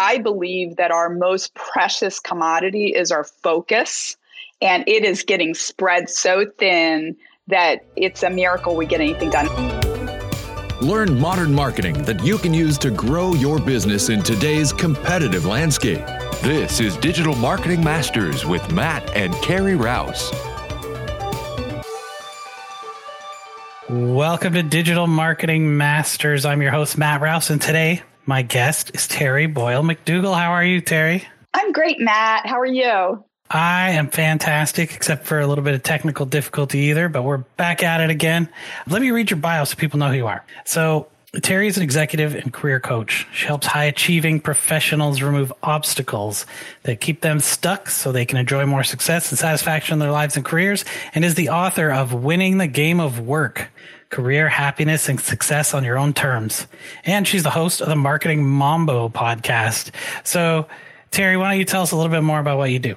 I believe that our most precious commodity is our focus, and it is getting spread so thin that it's a miracle we get anything done. Learn modern marketing that you can use to grow your business in today's competitive landscape. This is Digital Marketing Masters with Matt and Carrie Rouse. Welcome to Digital Marketing Masters. I'm your host, Matt Rouse, and today my guest is Terri Boyle McDougall. How are you, Terri? I'm great, Matt. How are you? I am fantastic, except for a little bit of technical difficulty either, but we're back at it again. Let me read your bio so people know who you are. So, Terri is an executive and career coach. She helps high achieving professionals remove obstacles that keep them stuck so they can enjoy more success and satisfaction in their lives and careers, and is the author of Winning the Game of Work career happiness and success on your own terms. And she's the host of the Marketing Mambo podcast. So, Terri, why don't you tell us a little bit more about what you do?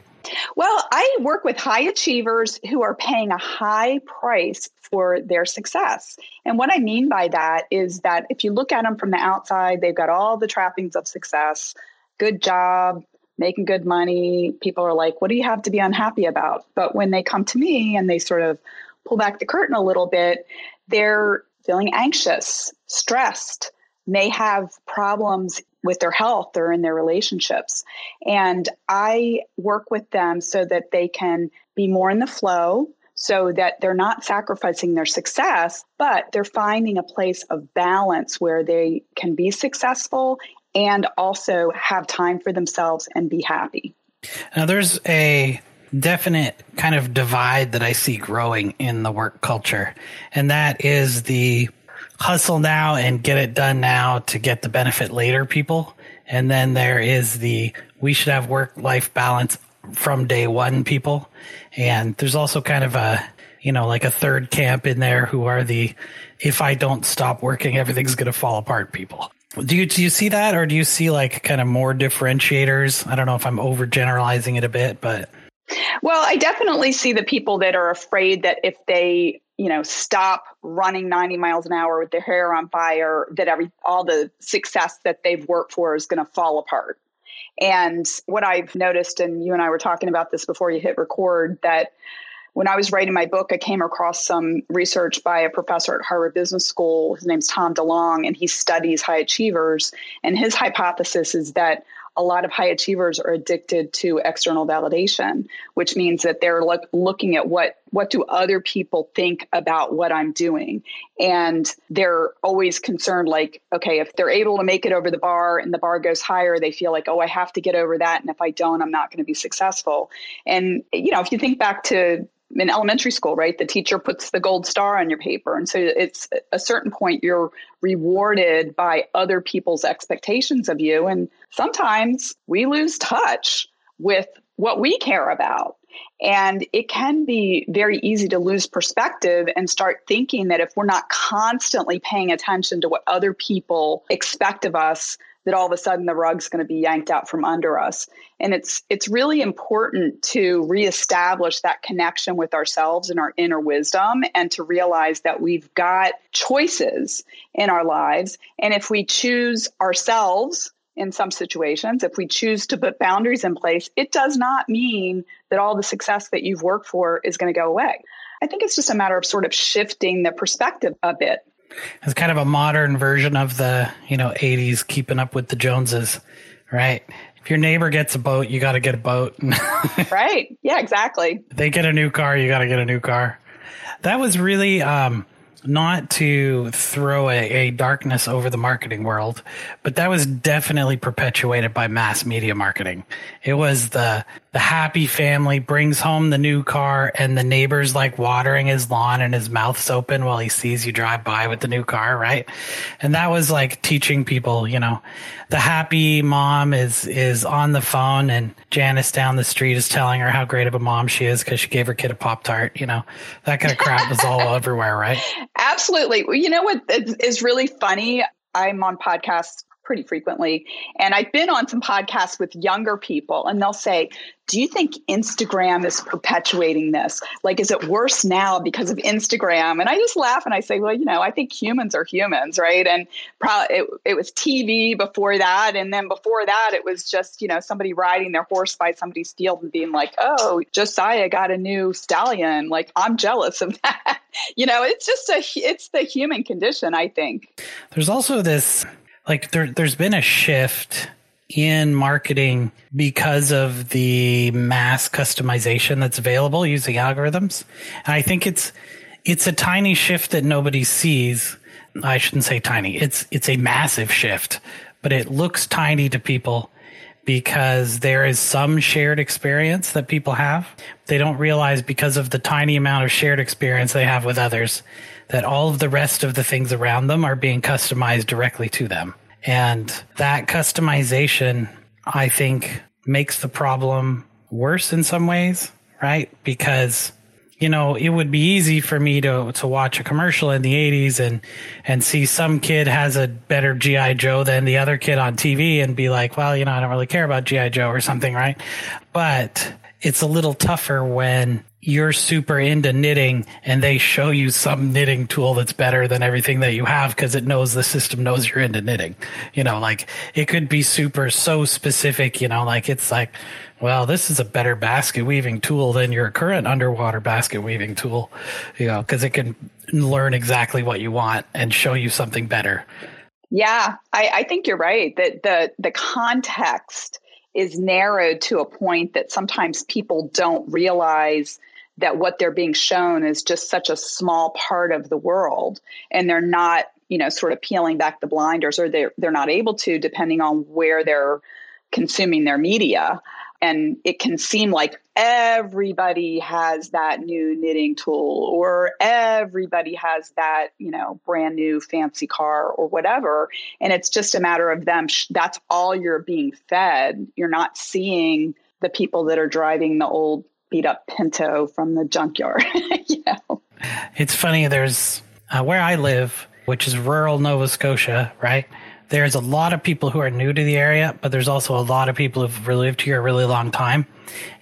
Well, I work with high achievers who are paying a high price for their success. And what I mean by that is that if you look at them from the outside, they've got all the trappings of success good job, making good money. People are like, what do you have to be unhappy about? But when they come to me and they sort of pull back the curtain a little bit, they're feeling anxious, stressed, may have problems with their health or in their relationships. And I work with them so that they can be more in the flow, so that they're not sacrificing their success, but they're finding a place of balance where they can be successful and also have time for themselves and be happy. Now, there's a definite kind of divide that I see growing in the work culture. And that is the hustle now and get it done now to get the benefit later people. And then there is the we should have work life balance from day one people. And there's also kind of a, you know, like a third camp in there who are the if I don't stop working, everything's going to fall apart people. Do you do you see that, or do you see like kind of more differentiators? I don't know if I'm overgeneralizing it a bit, but well, I definitely see the people that are afraid that if they, you know, stop running 90 miles an hour with their hair on fire, that every all the success that they've worked for is going to fall apart. And what I've noticed, and you and I were talking about this before you hit record, that when I was writing my book, I came across some research by a professor at Harvard Business School. His name's Tom DeLong, and he studies high achievers. And his hypothesis is that a lot of high achievers are addicted to external validation, which means that they're look, looking at what what do other people think about what I'm doing, and they're always concerned like, okay, if they're able to make it over the bar and the bar goes higher, they feel like, oh, I have to get over that, and if I don't, I'm not going to be successful. And you know, if you think back to in elementary school, right? The teacher puts the gold star on your paper. And so it's a certain point you're rewarded by other people's expectations of you. And sometimes we lose touch with what we care about. And it can be very easy to lose perspective and start thinking that if we're not constantly paying attention to what other people expect of us, that all of a sudden the rug's going to be yanked out from under us and it's it's really important to reestablish that connection with ourselves and our inner wisdom and to realize that we've got choices in our lives and if we choose ourselves in some situations if we choose to put boundaries in place it does not mean that all the success that you've worked for is going to go away i think it's just a matter of sort of shifting the perspective a bit it's kind of a modern version of the, you know, 80s keeping up with the Joneses, right? If your neighbor gets a boat, you got to get a boat. right. Yeah, exactly. If they get a new car, you got to get a new car. That was really um, not to throw a, a, darkness over the marketing world, but that was definitely perpetuated by mass media marketing. It was the the happy family brings home the new car and the neighbor's like watering his lawn and his mouth's open while he sees you drive by with the new car, right? And that was like teaching people, you know, the happy mom is is on the phone and Janice down the street is telling her how great of a mom she is because she gave her kid a Pop Tart, you know. That kind of crap was all everywhere, right? Absolutely. You know what is really funny? I'm on podcasts pretty frequently. And I've been on some podcasts with younger people, and they'll say, Do you think Instagram is perpetuating this? Like, is it worse now because of Instagram? And I just laugh and I say, Well, you know, I think humans are humans, right? And probably it, it was TV before that. And then before that, it was just, you know, somebody riding their horse by somebody's field and being like, Oh, Josiah got a new stallion. Like, I'm jealous of that. You know, it's just a, it's the human condition, I think. There's also this like there there's been a shift in marketing because of the mass customization that's available using algorithms. And I think it's it's a tiny shift that nobody sees. I shouldn't say tiny. It's it's a massive shift, but it looks tiny to people because there is some shared experience that people have. They don't realize because of the tiny amount of shared experience they have with others that all of the rest of the things around them are being customized directly to them. And that customization, I think, makes the problem worse in some ways, right? Because you know, it would be easy for me to to watch a commercial in the 80s and and see some kid has a better GI Joe than the other kid on TV and be like, well, you know, I don't really care about GI Joe or something, right? But it's a little tougher when you're super into knitting and they show you some knitting tool that's better than everything that you have because it knows the system knows you're into knitting. You know, like it could be super so specific, you know, like it's like, well, this is a better basket weaving tool than your current underwater basket weaving tool, you know, because it can learn exactly what you want and show you something better. Yeah, I, I think you're right that the the context is narrowed to a point that sometimes people don't realize that what they're being shown is just such a small part of the world and they're not you know sort of peeling back the blinders or they're they're not able to depending on where they're consuming their media. And it can seem like everybody has that new knitting tool or everybody has that you know brand new fancy car or whatever. And it's just a matter of them that's all you're being fed. You're not seeing the people that are driving the old beat up Pinto from the junkyard. you know? It's funny. There's uh, where I live, which is rural Nova Scotia, right? There's a lot of people who are new to the area, but there's also a lot of people who've lived here a really long time.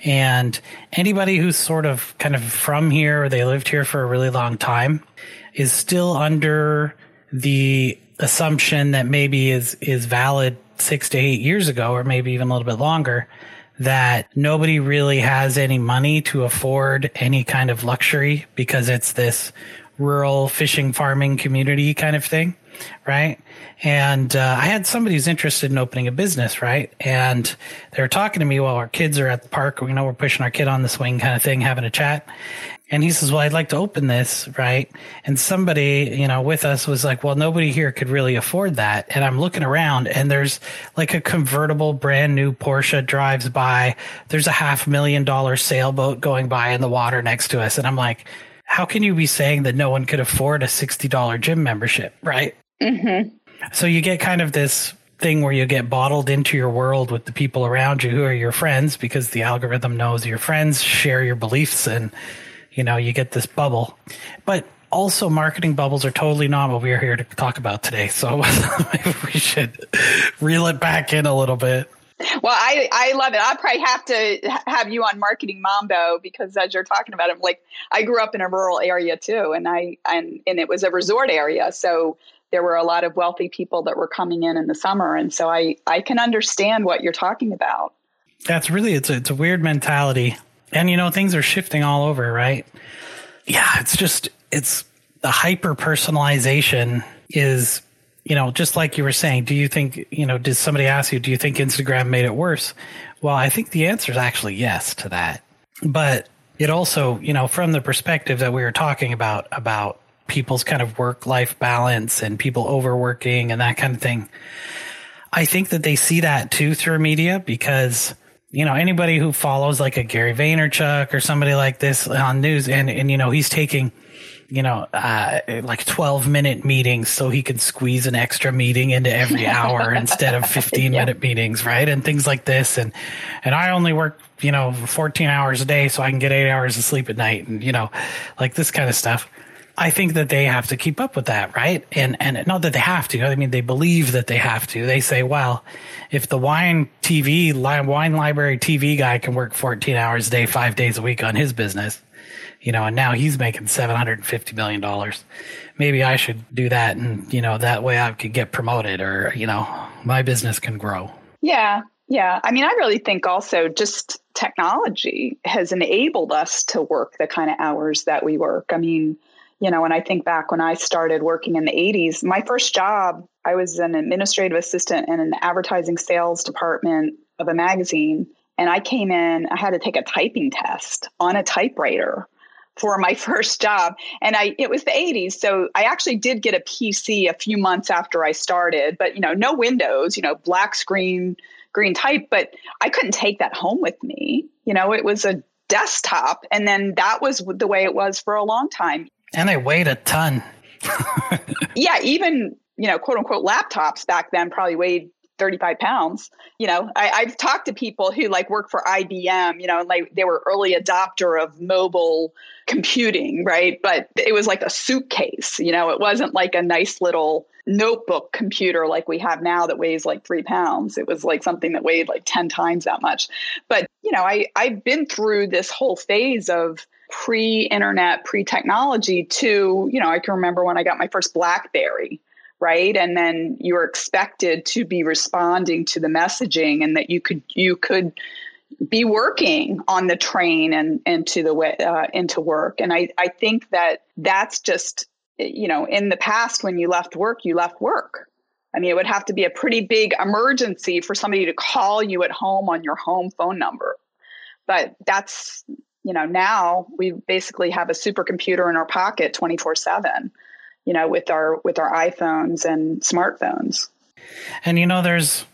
And anybody who's sort of kind of from here or they lived here for a really long time is still under the assumption that maybe is is valid six to eight years ago, or maybe even a little bit longer, that nobody really has any money to afford any kind of luxury because it's this rural fishing farming community kind of thing right? And uh, i had somebody who's interested in opening a business right? And they were talking to me while our kids are at the park you know we're pushing our kid on the swing kind of thing having a chat and he says, well, I'd like to open this, right? And somebody, you know, with us was like, well, nobody here could really afford that. And I'm looking around and there's like a convertible brand new Porsche drives by. There's a half million dollar sailboat going by in the water next to us. And I'm like, how can you be saying that no one could afford a $60 gym membership, right? Mm-hmm. So you get kind of this thing where you get bottled into your world with the people around you who are your friends because the algorithm knows your friends share your beliefs and you know, you get this bubble. But also marketing bubbles are totally not what we're here to talk about today. So we should reel it back in a little bit. Well, I, I love it. I probably have to have you on marketing mambo because as you're talking about it, like I grew up in a rural area too, and I and and it was a resort area, so there were a lot of wealthy people that were coming in in the summer, and so I I can understand what you're talking about. That's really it's a, it's a weird mentality and you know, things are shifting all over, right? Yeah, it's just, it's the hyper personalization is, you know, just like you were saying, do you think, you know, did somebody ask you, do you think Instagram made it worse? Well, I think the answer is actually yes to that. But it also, you know, from the perspective that we were talking about, about people's kind of work life balance and people overworking and that kind of thing, I think that they see that too through media because you know, anybody who follows like a Gary Vaynerchuk or somebody like this on news and, and, you know, he's taking, you know, uh, like 12 minute meetings so he can squeeze an extra meeting into every hour instead of 15 yeah. minute meetings, right? And things like this. And, and I only work, you know, 14 hours a day so I can get eight hours of sleep at night and, you know, like this kind of stuff. I think that they have to keep up with that, right? And and not that they have to. I mean, they believe that they have to. They say, well, if the wine TV, wine library TV guy can work 14 hours a day, five days a week on his business, you know, and now he's making 750 million dollars. Maybe I should do that, and you know, that way I could get promoted, or you know, my business can grow. Yeah, yeah. I mean, I really think also just technology has enabled us to work the kind of hours that we work. I mean you know, when I think back when I started working in the 80s, my first job, I was an administrative assistant in an advertising sales department of a magazine. And I came in, I had to take a typing test on a typewriter for my first job. And I it was the 80s. So I actually did get a PC a few months after I started, but you know, no windows, you know, black screen, green type, but I couldn't take that home with me. You know, it was a desktop and then that was the way it was for a long time and they weighed a ton. yeah, even, you know, quote unquote laptops back then probably weighed 35 pounds. You know, I, have talked to people who like work for IBM, you know, and like they were early adopter of mobile computing, right? But it was like a suitcase, you know, it wasn't like a nice little notebook computer like we have now that weighs like three pounds. It was like something that weighed like 10 times that much. But, you know, I, I've been through this whole phase of pre-internet, pre-technology to, you know, I can remember when I got my first BlackBerry, right? And then you were expected to be responding to the messaging and that you could you could be working on the train and into the way uh, into work. And I I think that that's just you know in the past when you left work you left work. I mean, it would have to be a pretty big emergency for somebody to call you at home on your home phone number. But that's you know, now we basically have a supercomputer in our pocket 24 7, you know, with our, with our iPhones and smartphones. And, you know, there's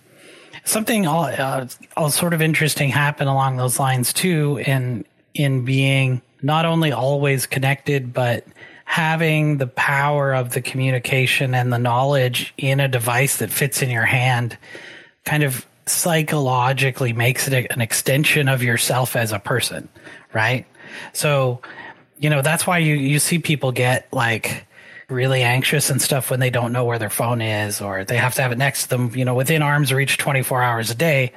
something all, uh, all sort of interesting happen along those lines too, in, in being not only always connected, but having the power of the communication and the knowledge in a device that fits in your hand kind of psychologically makes it an extension of yourself as a person, right? So, you know, that's why you, you see people get like really anxious and stuff when they don't know where their phone is or they have to have it next to them, you know, within arm's reach 24 hours a day.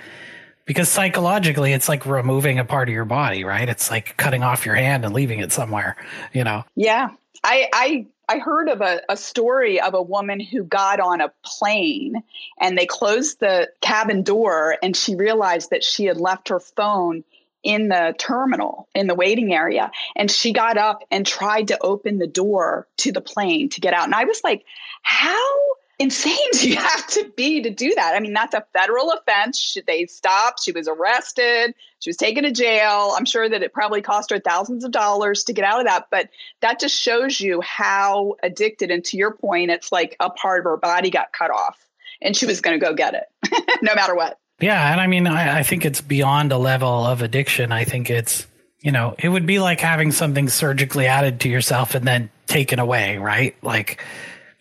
Because psychologically, it's like removing a part of your body, right? It's like cutting off your hand and leaving it somewhere, you know? Yeah. I, I I heard of a, a story of a woman who got on a plane and they closed the cabin door and she realized that she had left her phone in the terminal in the waiting area. And she got up and tried to open the door to the plane to get out. And i was like how insane do you have to be to do that? I mean, that's a federal offense. Should They stopped. She was arrested. She was taken to jail. I'm sure that it probably cost her thousands of dollars to get out of that. But that just shows you how addicted. And to your point, it's like a part of her body got cut off and she was going to go get it no matter what. Yeah. And I mean, I, I think it's beyond a level of addiction. I think it's, you know, it would be like having something surgically added to yourself and then taken away, right? Like,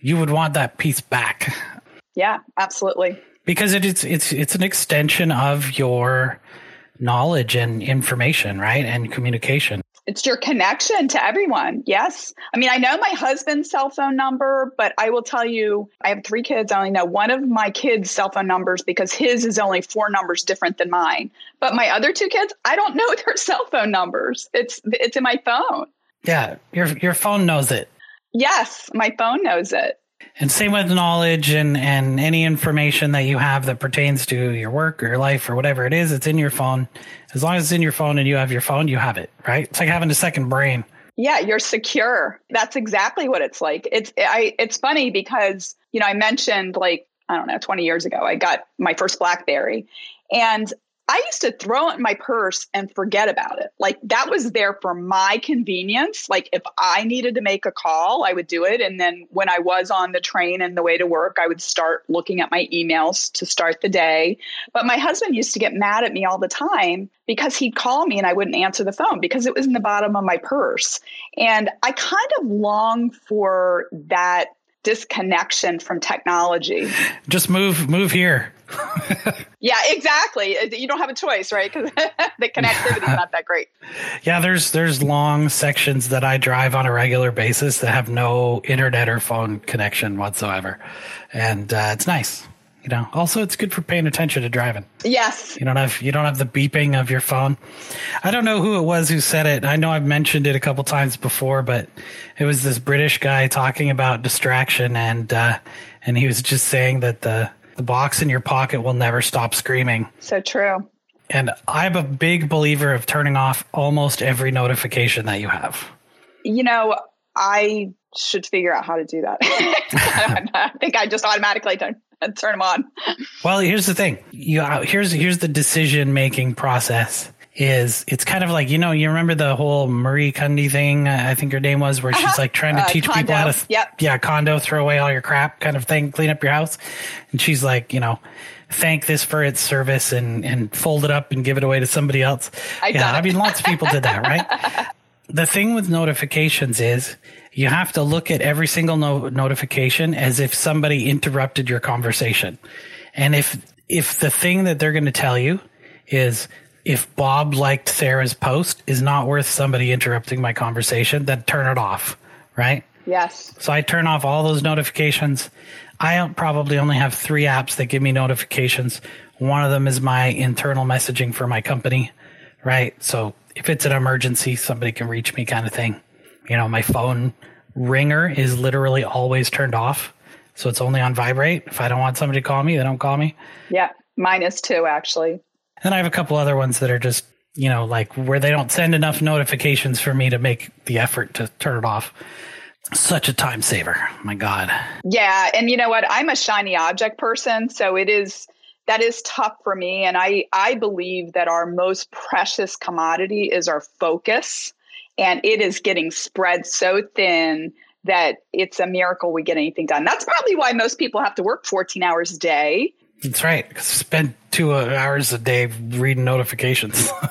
you would want that piece back. Yeah, absolutely. Because it, it's it's it's an extension of your knowledge and information, right? And communication. It's your connection to everyone. Yes. I mean, I know my husband's cell phone number, but I will tell you, I have three kids. I only know one of my kids' cell phone numbers because his is only four numbers different than mine. But my other two kids, I don't know their cell phone numbers. It's it's in my phone. Yeah, your your phone knows it. Yes, my phone knows it. And same with knowledge and, and any information that you have that pertains to your work or your life or whatever it is, it's in your phone. As long as it's in your phone and you have your phone, you have it, right? It's like having a second brain. Yeah, you're secure. That's exactly what it's like. It's I it's funny because, you know, I mentioned like, I don't know, 20 years ago, I got my first BlackBerry. And I used to throw it in my purse and forget about it. Like that was there for my convenience. Like if I needed to make a call, I would do it. And then when I was on the train and the way to work, I would start looking at my emails to start the day. But my husband used to get mad at me all the time because he'd call me and I wouldn't answer the phone because it was in the bottom of my purse. And I kind of long for that disconnection from technology. Just move move here. yeah, exactly. Uh, you don't have a choice, right? Because the connectivity is not that great. Yeah, there's there's long sections that I drive on a regular basis that have no internet or phone connection whatsoever, and uh, it's nice. You know, also it's good for paying attention to driving. Yes. You don't have you don't have the beeping of your phone. I don't know who it was who said it. I know I've mentioned it a couple times before, but it was this British guy talking about distraction and uh, and he was just saying that the the box in your pocket will never stop screaming. So true. And I'm a big believer of turning off almost every notification that you have. You know, I should figure out how to do that. I think I just automatically turn and turn them on. Well, here's the thing. You uh, here's here's the decision making process. Is it's kind of like you know you remember the whole Marie Kondo thing I think her name was where she's uh-huh. like trying to uh, teach condo. people how to yep. yeah condo throw away all your crap kind of thing clean up your house and she's like you know thank this for its service and and fold it up and give it away to somebody else. I yeah, I mean lots of people did that right. the thing with notifications is you have to look at every single no- notification as if somebody interrupted your conversation. And if if the thing that they're going to tell you is if Bob liked Sarah's post is not worth somebody interrupting my conversation, then turn it off, right? Yes. So I turn off all those notifications. I probably only have three apps that give me notifications. One of them is my internal messaging for my company, right? So if it's an emergency, somebody can reach me kind of thing you know, my phone ringer is literally always turned off. So it's only on vibrate. If I don't want somebody to call me, they don't call me. Yeah, mine is too, actually. And I have a couple other ones that are just, you know, like where they don't send enough notifications for me to make the effort to turn it off. Such a time saver. My God. Yeah. And you know what? I'm a shiny object person. So it is that is tough for me. And I, I believe that our most precious commodity is our focus and it is getting spread so thin that it's a miracle we get anything done. That's probably why most people have to work 14 hours a day. That's right. Spend two hours a day reading notifications.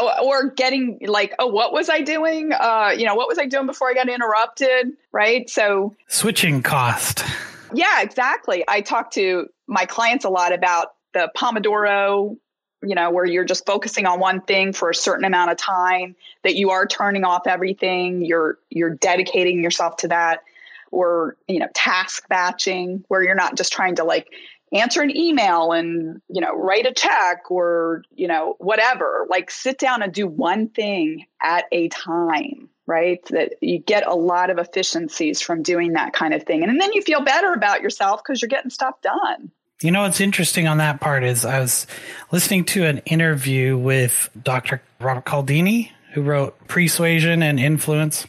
Oh, or getting like, oh, what was I doing? Uh, you know, what was I doing before I got interrupted? Right. So switching cost. Yeah, exactly. I talk to my clients a lot about the Pomodoro you know, where you're just focusing on one thing for a certain amount of time, that you are turning off everything, you're you're dedicating yourself to that, or you know, task batching, where you're not just trying to like answer an email and you know write a check or you know whatever like sit down and do one thing at a time right that you get a lot of efficiencies from doing that kind of thing and and then you feel better about yourself because you're getting stuff done you know what's interesting on that part is I was listening to an interview with Dr. Robert Cialdini, who wrote Persuasion and Influence.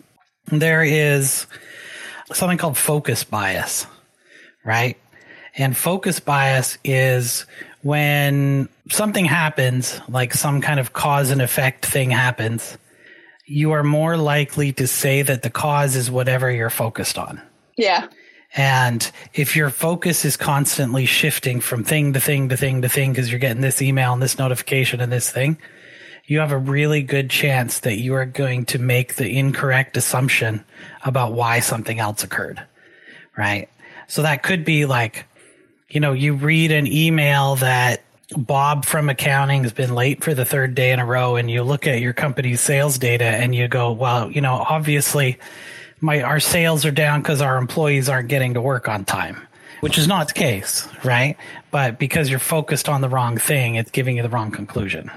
There is something called focus bias, right? And focus bias is when something happens, like some kind of cause and effect thing happens, you are more likely to say that the cause is whatever you're focused on. Yeah. And if your focus is constantly shifting from thing to thing to thing to thing because you're getting this email and this notification and this thing, you have a really good chance that you are going to make the incorrect assumption about why something else occurred. Right. So that could be like, you know, you read an email that Bob from accounting has been late for the third day in a row and you look at your company's sales data and you go, well, you know, obviously my our sales are down because our employees aren't getting to work on time, which is not the case, right? But because you're focused on the wrong thing, it's giving you the wrong conclusion.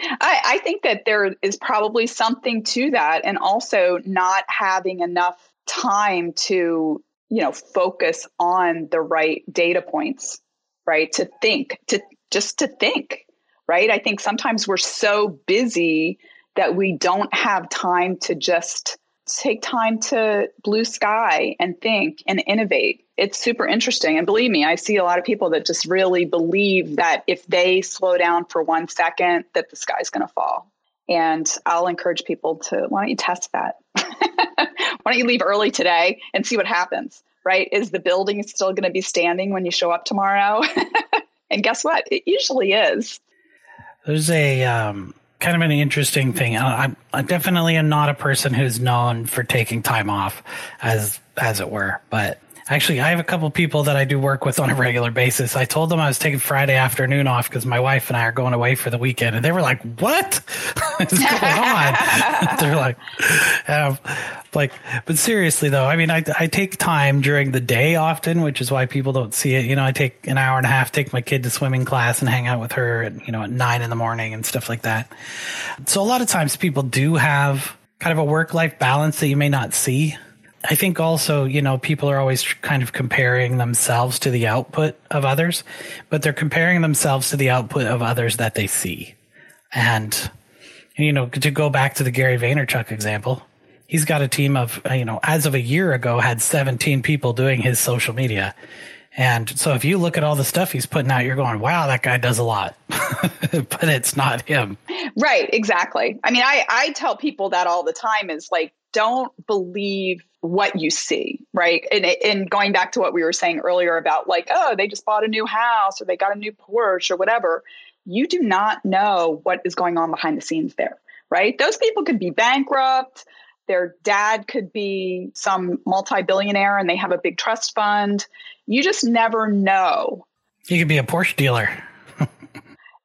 I, I think that there is probably something to that, and also not having enough time to you know focus on the right data points, right? To think, to just to think, right? I think sometimes we're so busy that we don't have time to just take time to blue sky and think and innovate. It's super interesting. And believe me, I see a lot of people that just really believe that if they slow down for one second, that the sky's going to fall. And I'll encourage people to why don't you test that? why don't you leave early today and see what happens? Right? Is the building still going to be standing when you show up tomorrow? and guess what? It usually is. There's a um, kind of an interesting thing. I, I definitely am not a person who's known for taking time off, as as it were. But Actually, I have a couple people that I do work with on a regular basis. I told them I was taking Friday afternoon off because my wife and I are going away for the weekend, and they were like, "What is going on?" They're like, um, "Like, but seriously though, I mean, I I take time during the day often, which is why people don't see it. You know, I take an hour and a half, take my kid to swimming class, and hang out with her, at, you know, at nine in the morning and stuff like that. So a lot of times people do have kind of a work life balance that you may not see I think also, you know, people are always kind of comparing themselves to the output of others, but they're comparing themselves to the output of others that they see. And, you know, to go back to the Gary Vaynerchuk example, he's got a team of, uh, you know, as of a year ago, had 17 people doing his social media. And so if you look at all the stuff he's putting out, you're going, wow, that guy does a lot, but it's not him. Right. Exactly. I mean, I, I tell people that all the time is like, don't believe what you see, right? And, and going back to what we were saying earlier about like, oh, they just bought a new house or they got a new Porsche or whatever. You do not know what is going on behind the scenes there, right? Those people could be bankrupt. Their dad could be some multi billionaire and they have a big trust fund. You just never know. You could be a Porsche dealer.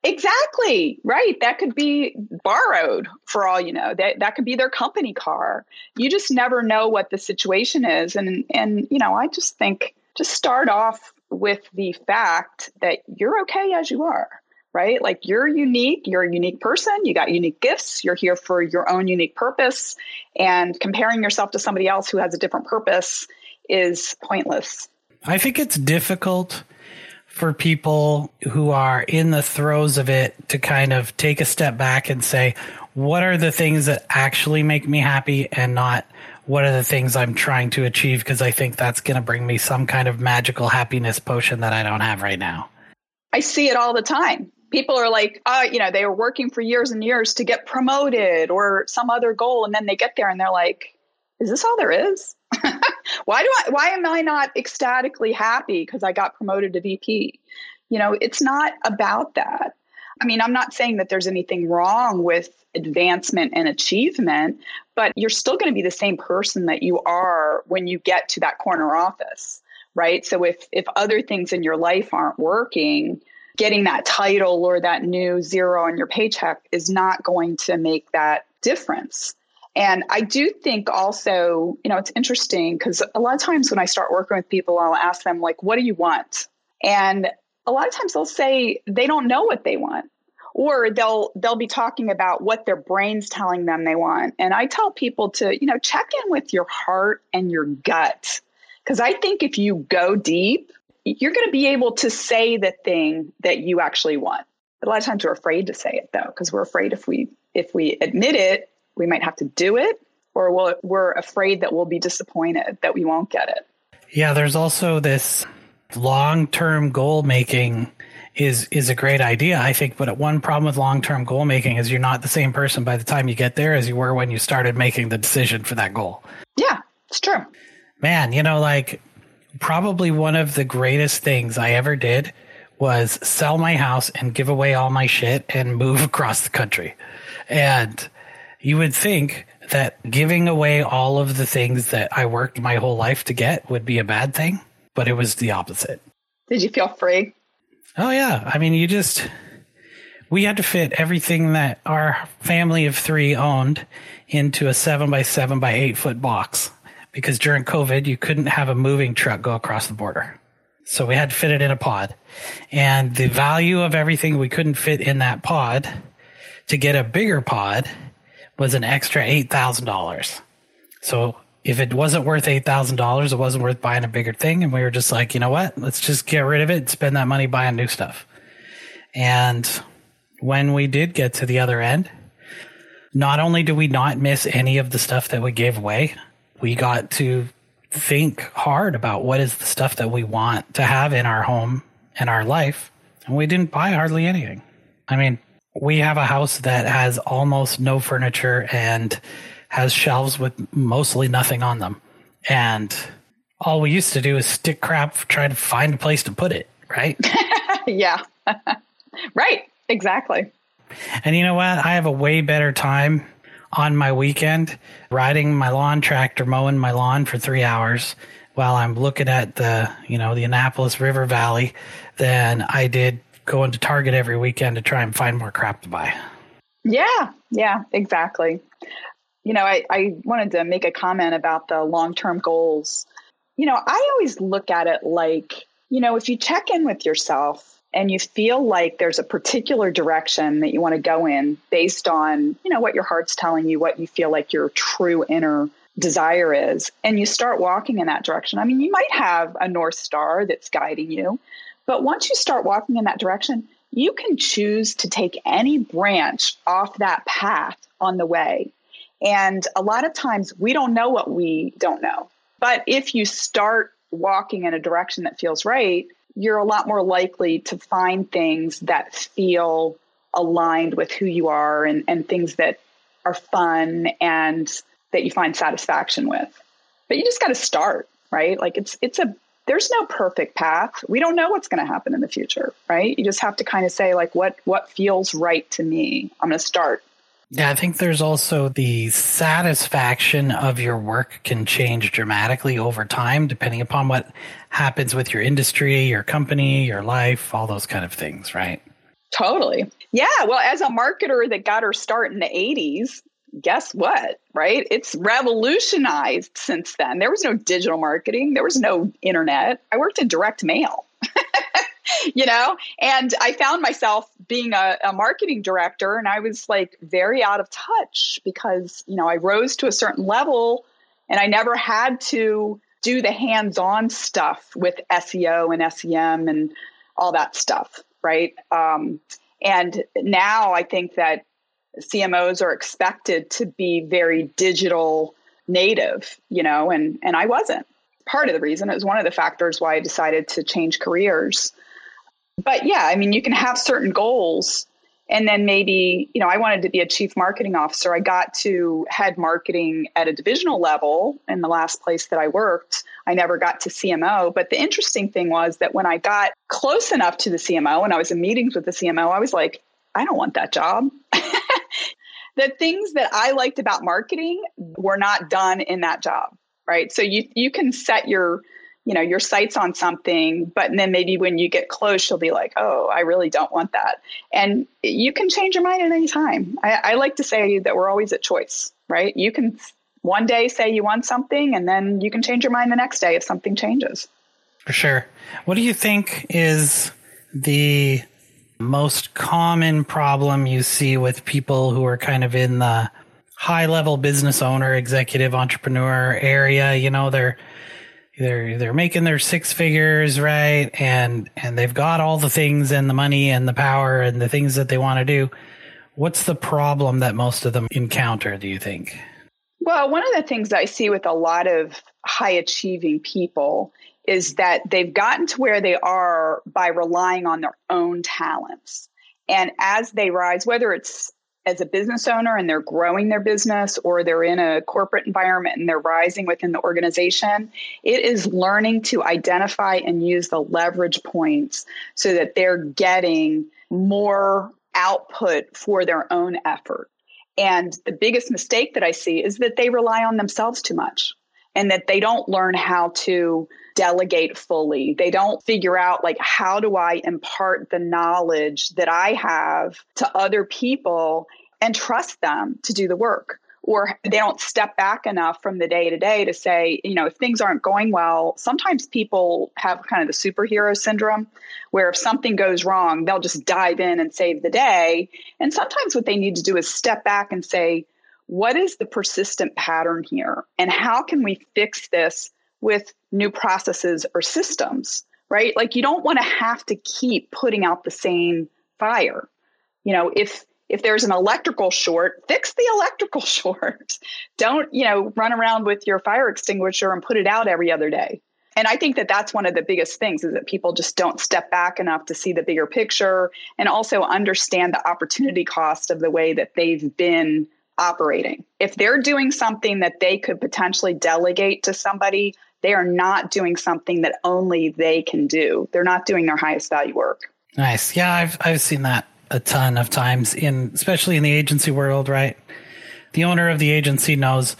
Exactly. Right. That could be borrowed for all you know. That that could be their company car. You just never know what the situation is. And and you know, I just think just start off with the fact that you're okay as you are. Right? Like you're unique, you're a unique person, you got unique gifts, you're here for your own unique purpose. And comparing yourself to somebody else who has a different purpose is pointless. I think it's difficult for people who are in the throes of it to kind of take a step back and say, what are the things that actually make me happy and not what are the things I'm trying to achieve because I think that's going to bring me some kind of magical happiness potion that I don't have right now. I see it all the time. People are like, uh, you know, they were working for years and years to get promoted or some other goal. And then they get there and they're like, is this all there is? why do I why am I not ecstatically happy because I got promoted to VP? You know, it's not about that. I mean, I'm not saying that there's anything wrong with advancement and achievement, but you're still going to be the same person that you are when you get to that corner office, right? So if if other things in your life aren't working, getting that title or that new zero on your paycheck is not going to make that difference. And I do think also, you know, it's interesting because a lot of times when I start working with people, I'll ask them, like, what do you want? And a lot of times they'll say they don't know what they want. Or they'll they'll be talking about what their brain's telling them they want. And I tell people to, you know, check in with your heart and your gut. Because I think if you go deep, you're going to be able to say the thing that you actually want. But a lot of times we're afraid to say it though, because we're afraid if we if we admit it, we might have to do it or we'll, we're afraid that we'll be disappointed that we won't get it. Yeah, there's also this long-term goal making is is a great idea, I think. But one problem with long-term goal making is you're not the same person by the time you get there as you were when you started making the decision for that goal. Yeah, it's true. Man, you know, like probably one of the greatest things I ever did was sell my house and give away all my shit and move across the country. And you would think that giving away all of the things that I worked my whole life to get would be a bad thing, but it was the opposite. Did you feel free? Oh, yeah. I mean, you just, we had to fit everything that our family of three owned into a seven by seven by eight foot box because during COVID, you couldn't have a moving truck go across the border. So we had to fit it in a pod. And the value of everything we couldn't fit in that pod to get a bigger pod was an extra $8,000. So if it wasn't worth $8,000, it wasn't worth buying a bigger thing. And we were just like, you know what? Let's just get rid of it and spend that money buying new stuff. And when we did get to the other end, not only do we not miss any of the stuff that we gave away, we got to think hard about what is the stuff that we want to have in our home and our life. And we didn't buy hardly anything. I mean, we have a house that has almost no furniture and has shelves with mostly nothing on them. And all we used to do is stick crap trying to find a place to put it, right? yeah. right. Exactly. And you know what? I have a way better time on my weekend riding my lawn tractor, mowing my lawn for three hours while I'm looking at the, you know, the Annapolis River Valley than I did going to Target every weekend to try and find more crap to buy. Yeah, yeah, exactly. You know, I, I wanted to make a comment about the long term goals. You know, I always look at it like, you know, if you check in with yourself and you feel like there's a particular direction that you want to go in based on, you know, what your heart's telling you, what you feel like your true inner desire is, and you start walking in that direction. I mean, you might have a North Star that's guiding you, but once you start walking in that direction, you can choose to take any branch off that path on the way. And a lot of times we don't know what we don't know. But if you start walking in a direction that feels right, you're a lot more likely to find things that feel aligned with who you are and, and things that are fun and that you find satisfaction with. But you just got to start, right? Like it's it's a there's no perfect path. We don't know what's going to happen in the future, right? You just have to kind of say like what what feels right to me. I'm going to start. Yeah, I think there's also the satisfaction of your work can change dramatically over time depending upon what happens with your industry, your company, your life, all those kind of things, right? Totally. Yeah. Well, as a marketer that got her start in the 80s, guess what? Right? It's revolutionized since then. There was no digital marketing, there was no internet. I worked in direct mail. you know, and I found myself being a, a, marketing director and I was like very out of touch because, you know, I rose to a certain level and I never had to do the hands on stuff with SEO and SEM and all that stuff. Right. Um, and now I think that CMOs are expected to be very digital native, you know, and and I wasn't. Part of the reason it was one of the factors why I decided to change careers. But yeah, I mean, you can have certain goals and then maybe, you know, I wanted to be a chief marketing officer. I got to head marketing at a divisional level in the last place that I worked. I never got to CMO. But the interesting thing was that when I got close enough to the CMO and I was in meetings with the CMO, I was like, I don't want that job. the things that I liked about marketing were not done in that job, right? So you you can set your you know your sights on something but then maybe when you get close you'll be like oh i really don't want that. And you can change your mind at any time. I, I like to say that we're always at choice right? You can one day say you want something and then you can change your mind the next day if something changes. For sure. What do you think is the most common problem you see with people who are kind of in the high level business owner, executive entrepreneur area. You know, they're they're they're making their six figures, right? And and they've got all the things and the money and the power and the things that they want to do. What's the problem that most of them encounter, do you think? Well, one of the things I see with a lot of high achieving people is that they've gotten to where they are by relying on their own talents. And as they rise, whether it's as a business owner and they're growing their business or they're in a corporate environment and they're rising within the organization, it is learning to identify and use the leverage points so that they're getting more output for their own effort. And the biggest mistake that I see is that they rely on themselves too much and that they don't learn how to delegate fully. They don't figure out, like, how do I impart the knowledge that I have to other people and trust them to do the work? Or they don't step back enough from the day to day to say, you know, if things aren't going well, sometimes people have kind of the superhero syndrome where if something goes wrong, they'll just dive in and save the day. And sometimes what they need to do is step back and say, what is the persistent pattern here? And how can we fix this with new processes or systems, right? Like you don't want to have to keep putting out the same fire. You know, if if there's an electrical short, fix the electrical short. don't, you know, run around with your fire extinguisher and put it out every other day. And I think that that's one of the biggest things is that people just don't step back enough to see the bigger picture and also understand the opportunity cost of the way that they've been operating. If they're doing something that they could potentially delegate to somebody, they are not doing something that only they can do. They're not doing their highest value work. Nice. Yeah, I've I've seen that a ton of times in especially in the agency world, right? The owner of the agency knows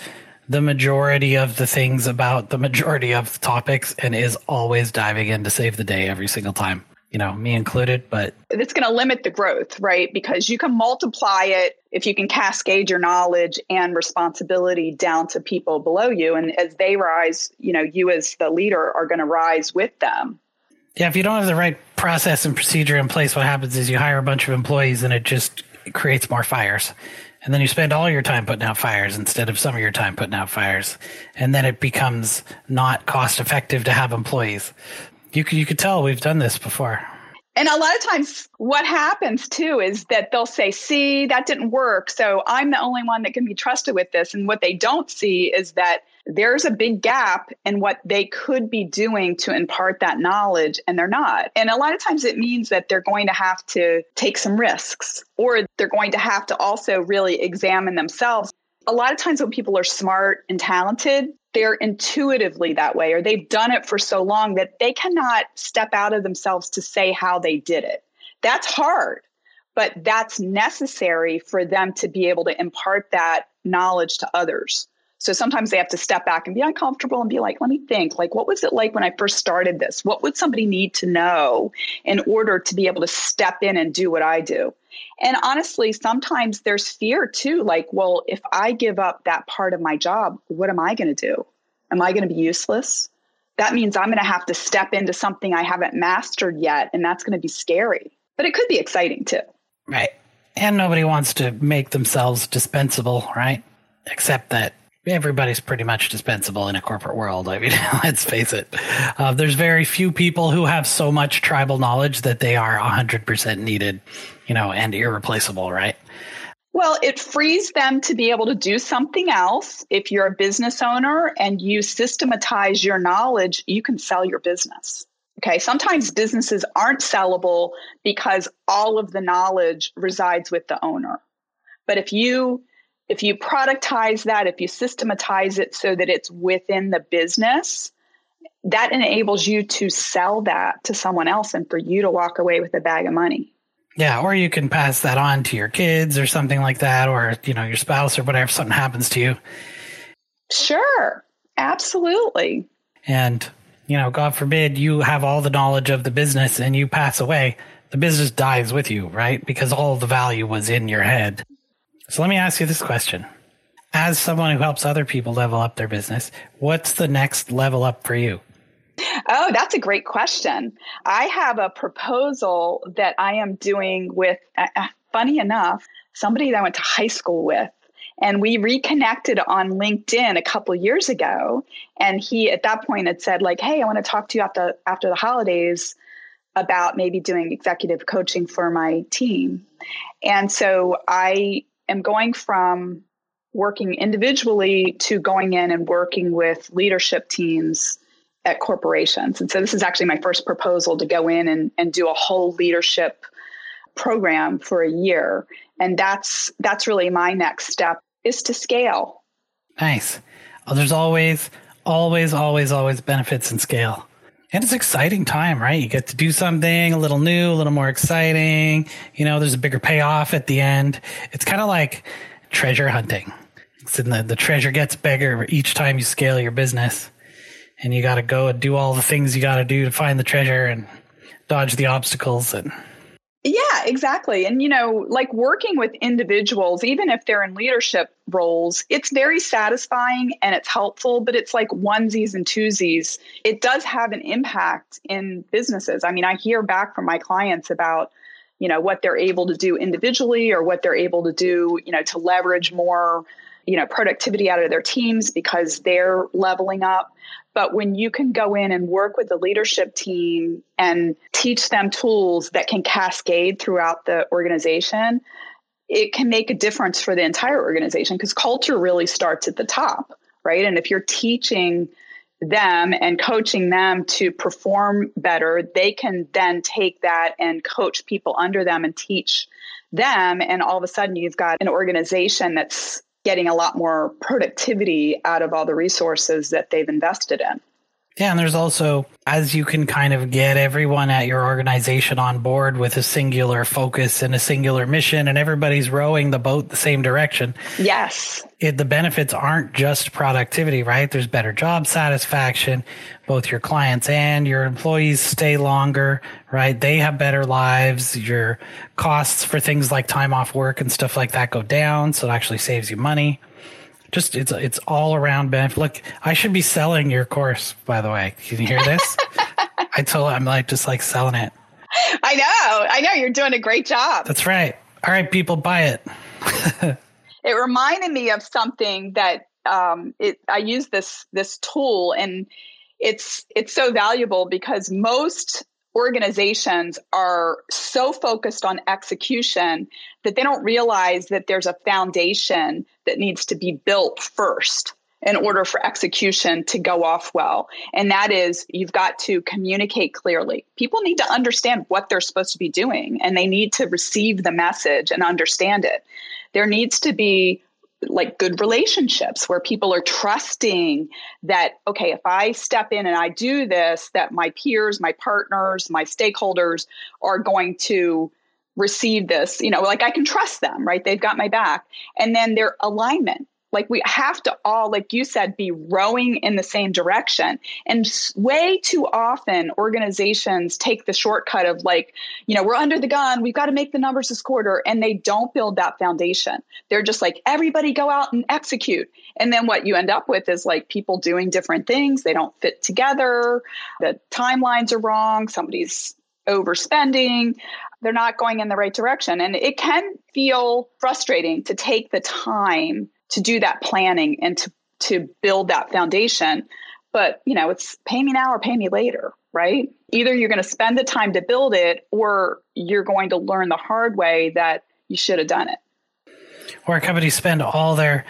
the majority of the things about the majority of the topics and is always diving in to save the day every single time you know, me included, but it's going to limit the growth, right? Because you can multiply it if you can cascade your knowledge and responsibility down to people below you. And as they rise, you know, you as the leader are going to rise with them. Yeah, if you don't have the right process and procedure in place, what happens is you hire a bunch of employees and it just creates more fires. And then you spend all your time putting out fires instead of some of your time putting out fires. And then it becomes not cost effective to have employees. You could, you could tell we've done this before. And a lot of times, what happens too is that they'll say, See, that didn't work. So I'm the only one that can be trusted with this. And what they don't see is that there's a big gap in what they could be doing to impart that knowledge, and they're not. And a lot of times, it means that they're going to have to take some risks, or they're going to have to also really examine themselves. A lot of times, when people are smart and talented, they're intuitively that way or they've done it for so long that they cannot step out of themselves to say how they did it. That's hard, but that's necessary for them to be able to impart that knowledge to others. So sometimes they have to step back and be uncomfortable and be like, let me think, like, what was it like when I first started this? What would somebody need to know in order to be able to step in and do what I do? And honestly, sometimes there's fear too. Like, well, if I give up that part of my job, what am I going to do? Am I going to be useless? That means I'm going to have to step into something I haven't mastered yet. And that's going to be scary, but it could be exciting too. Right. And nobody wants to make themselves dispensable, right? Except that everybody's pretty much dispensable in a corporate world. I mean, let's face it. Uh, there's very few people who have so much tribal knowledge that they are 100% needed, you know, and irreplaceable, right? Well, it frees them to be able to do something else. If you're a business owner and you systematize your knowledge, you can sell your business. Okay. Sometimes businesses aren't sellable because all of the knowledge resides with the owner. But if you if you productize that, if you systematize it so that it's within the business, that enables you to sell that to someone else and for you to walk away with a bag of money. Yeah, or you can pass that on to your kids or something like that, or you know, your spouse or whatever something happens to you. Sure. Absolutely. And, you know, God forbid you have all the knowledge of the business and you pass away, the business dies with you, right? Because all the value was in your head. So let me ask you this question. As someone who helps other people level up their business, what's the next level up for you? Oh, that's a great question. I have a proposal that I am doing with, uh, uh, funny enough, somebody that I went to high school with. And we reconnected on LinkedIn a couple years ago. And he, at that point, had said, like, hey, I want to talk to you after, after the holidays about maybe doing executive coaching for my team. And so I am going from working individually to going in and working with leadership teams at corporations. And so this is actually my first proposal to go in and, and do a whole leadership program for a year. And that's that's really my next step is to scale. Nice. There's always, always, always, always benefits in scale. And it's exciting time, right? You get to do something a little new, a little more exciting. You know, there's a bigger payoff at the end. It's kind of like treasure hunting. It's in The, the treasure gets bigger each time you scale your business. And you got to go and do all the things you got to do to find the treasure and dodge the obstacles and yeah, exactly. And, you know, like working with individuals, even if they're in leadership roles, it's very satisfying and it's helpful, but it's like onesies and twosies. It does have an impact in businesses. I mean, I hear back from my clients about, you know, what they're able to do individually or what they're able to do, you know, to leverage more you know productivity out of their teams because they're leveling up but when you can go in and work with the leadership team and teach them tools that can cascade throughout the organization it can make a difference for the entire organization because culture really starts at the top right? And if you're teaching them and coaching them to perform better they can then take that and coach people under them and teach them. And all of a sudden you've got an organization that's getting a lot more productivity out of all the resources that they've invested in. Yeah, and there's also as you can kind of get everyone at your organization on board with a singular focus and a singular mission, and everybody's rowing the boat the same direction. Yes. It, the benefits aren't just productivity, right? There's better job satisfaction. Both your clients and your employees stay longer, right? They have better lives. Your costs for things like time off work and stuff like that go down. So it actually saves you money just it's it's all around benefit. Look, I should be selling your course, by the way. Can you hear this? I told I'm like just like selling it. I know, I know. You're doing a great job. That's right. All right, people, buy it. it reminded me of something that um, it. I use this this tool, and it's it's so valuable because most organizations are so focused on execution that they don't realize that there's a foundation that needs to be built first in order for execution to go off well. And that is you've got to communicate clearly. People need to understand what they're supposed to be doing and they need to receive the message and understand it. There needs to be like good relationships where people are trusting that okay if i step in and i do this that my peers my partners my stakeholders are going to receive this you know like i can trust them right? They've got my back. And then their alignment like we have to all, like you said, be rowing in the same direction. And way too often organizations take the shortcut of like, you know, we're under the gun. We've got to make the numbers this quarter. And they don't build that foundation. They're just like, everybody go out and execute. And then what you end up with is like people doing different things. They don't fit together. The timelines are wrong. Somebody's overspending. They're not going in the right direction. And it can feel frustrating to take the time to do that planning and to to build that foundation. But you know, it's pay me now or pay me later, right? Either you're going to spend the time to build it, or you're going to learn the hard way that you should have done it. Or companies spend all their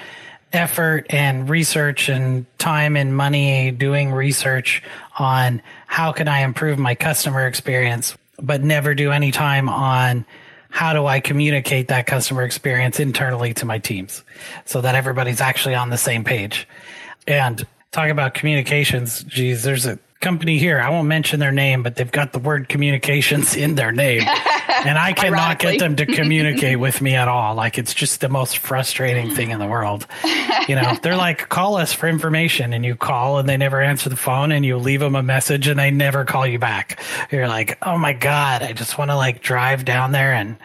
effort and research and time and money doing research on how can I improve my customer experience, but never do any time on how do I communicate that customer experience internally to my teams so that everybody's actually on the same page? And talk about communications. Geez, there's a company here. I won't mention their name, but they've got the word communications in their name. and I cannot get them to communicate with me at all. Like it's just the most frustrating thing in the world. You know, they're like, call us for information and you call and they never answer the phone and you leave them a message and they never call you back. You're like, oh my God, I just want to like drive down there and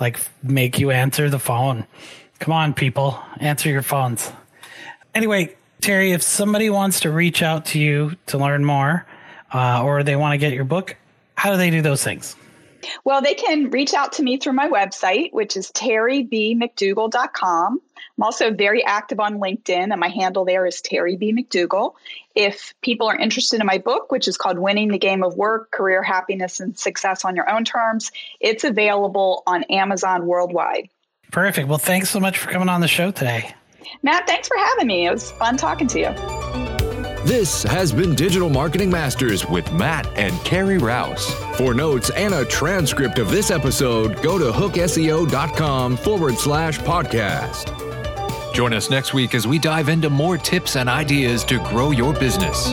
like make you answer the phone. Come on, people, answer your phones. Anyway, Terri, if somebody wants to reach out to you to learn more uh, or they want to get your book, how do they do those things? Well, they can reach out to me through my website, which is terribmcdougall.com. I'm also very active on LinkedIn, and my handle there is Terri B. McDougall. If people are interested in my book, which is called Winning the Game of Work Career Happiness and Success on Your Own Terms, it's available on Amazon worldwide. Perfect. Well, thanks so much for coming on the show today. Matt, thanks for having me. It was fun talking to you. This has been Digital Marketing Masters with Matt and Carrie Rouse. For notes and a transcript of this episode, go to hookseo.com forward slash podcast. Join us next week as we dive into more tips and ideas to grow your business.